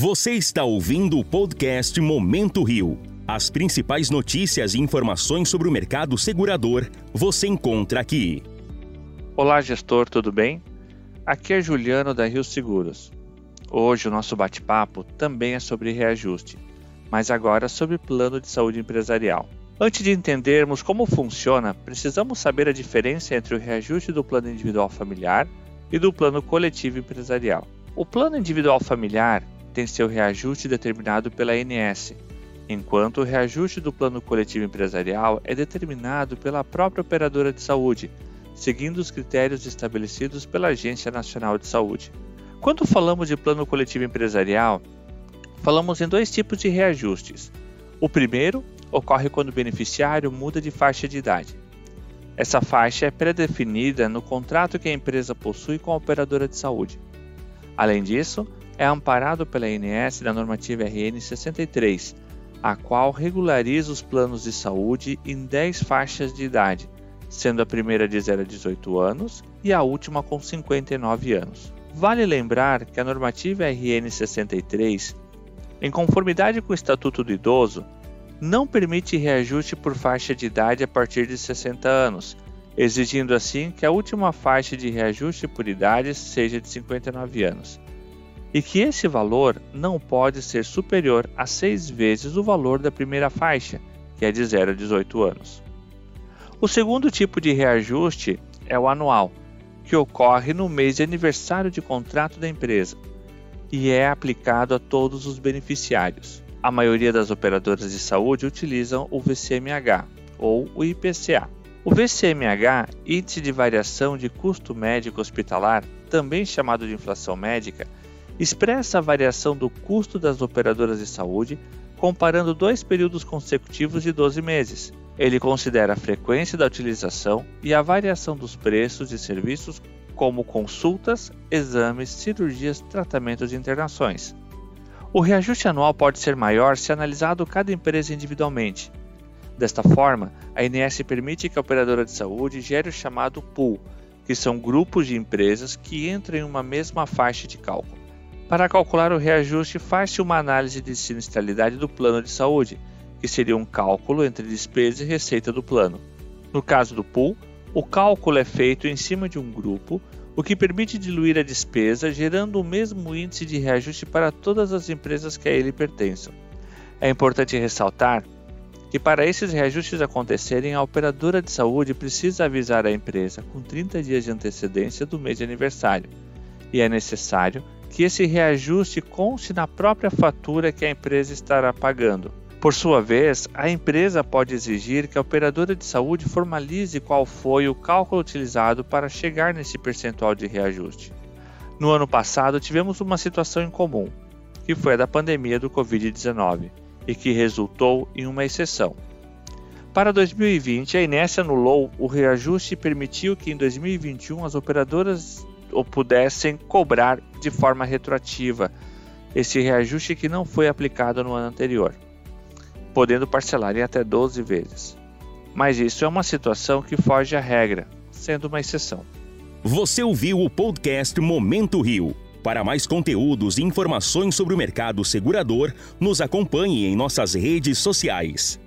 Você está ouvindo o podcast Momento Rio. As principais notícias e informações sobre o mercado segurador você encontra aqui. Olá, gestor, tudo bem? Aqui é Juliano da Rio Seguros. Hoje o nosso bate-papo também é sobre reajuste, mas agora sobre plano de saúde empresarial. Antes de entendermos como funciona, precisamos saber a diferença entre o reajuste do plano individual familiar e do plano coletivo empresarial. O plano individual familiar tem seu reajuste determinado pela ANS, enquanto o reajuste do plano coletivo empresarial é determinado pela própria operadora de saúde, seguindo os critérios estabelecidos pela Agência Nacional de Saúde. Quando falamos de plano coletivo empresarial, falamos em dois tipos de reajustes. O primeiro ocorre quando o beneficiário muda de faixa de idade. Essa faixa é pré-definida no contrato que a empresa possui com a operadora de saúde. Além disso, é amparado pela ANS da normativa RN 63, a qual regulariza os planos de saúde em 10 faixas de idade, sendo a primeira de 0 a 18 anos e a última com 59 anos. Vale lembrar que a normativa RN 63, em conformidade com o Estatuto do Idoso, não permite reajuste por faixa de idade a partir de 60 anos, exigindo assim que a última faixa de reajuste por idade seja de 59 anos e que esse valor não pode ser superior a seis vezes o valor da primeira faixa, que é de 0 a 18 anos. O segundo tipo de reajuste é o anual, que ocorre no mês de aniversário de contrato da empresa e é aplicado a todos os beneficiários. A maioria das operadoras de saúde utilizam o VCMH ou o IPCA. O VCMH, Índice de Variação de Custo Médico Hospitalar, também chamado de inflação médica, expressa a variação do custo das operadoras de saúde comparando dois períodos consecutivos de 12 meses. Ele considera a frequência da utilização e a variação dos preços de serviços como consultas, exames, cirurgias, tratamentos e internações. O reajuste anual pode ser maior se analisado cada empresa individualmente. Desta forma, a INS permite que a operadora de saúde gere o chamado pool, que são grupos de empresas que entram em uma mesma faixa de cálculo. Para calcular o reajuste, faz-se uma análise de sinistralidade do plano de saúde, que seria um cálculo entre despesa e receita do plano. No caso do pool, o cálculo é feito em cima de um grupo, o que permite diluir a despesa, gerando o mesmo índice de reajuste para todas as empresas que a ele pertençam. É importante ressaltar que para esses reajustes acontecerem, a operadora de saúde precisa avisar a empresa com 30 dias de antecedência do mês de aniversário, e é necessário que esse reajuste conste na própria fatura que a empresa estará pagando. Por sua vez, a empresa pode exigir que a operadora de saúde formalize qual foi o cálculo utilizado para chegar nesse percentual de reajuste. No ano passado, tivemos uma situação incomum, que foi a da pandemia do Covid-19, e que resultou em uma exceção. Para 2020, a Inés anulou o reajuste e permitiu que em 2021 as operadoras ou pudessem cobrar de forma retroativa esse reajuste que não foi aplicado no ano anterior, podendo parcelar em até 12 vezes. Mas isso é uma situação que foge à regra, sendo uma exceção. Você ouviu o podcast Momento Rio. Para mais conteúdos e informações sobre o mercado segurador, nos acompanhe em nossas redes sociais.